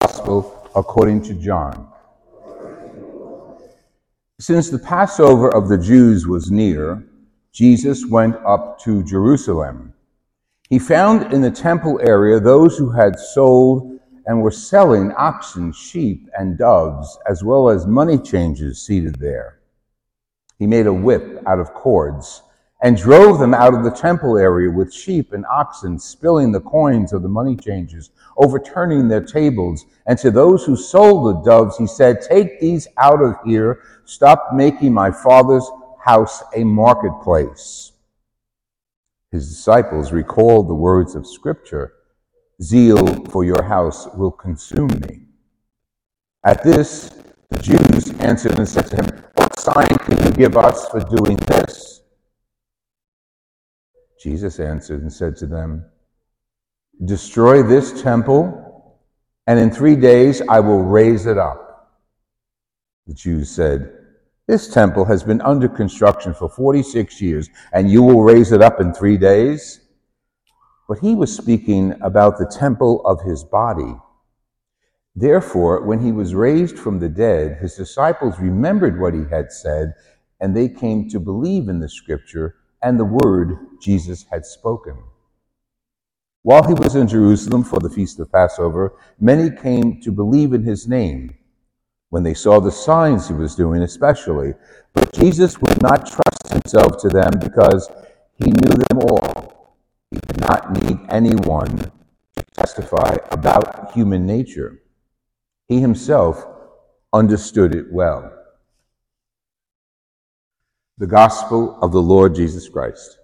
Gospel according to John. Since the Passover of the Jews was near, Jesus went up to Jerusalem. He found in the temple area those who had sold and were selling oxen, sheep, and doves, as well as money changers seated there. He made a whip out of cords and drove them out of the temple area with sheep and oxen, spilling the coins of the money changers, overturning their tables. And to those who sold the doves, he said, Take these out of here. Stop making my father's house a marketplace. His disciples recalled the words of Scripture Zeal for your house will consume me. At this, the Jews answered and said to him, What sign can you give us for doing this? Jesus answered and said to them, Destroy this temple, and in three days I will raise it up. The Jews said, This temple has been under construction for 46 years, and you will raise it up in three days? But he was speaking about the temple of his body. Therefore, when he was raised from the dead, his disciples remembered what he had said, and they came to believe in the scripture and the word Jesus had spoken. While he was in Jerusalem for the feast of Passover, many came to believe in his name when they saw the signs he was doing, especially. But Jesus would not trust himself to them because he knew them all. He did not need anyone to testify about human nature. He himself understood it well. The Gospel of the Lord Jesus Christ.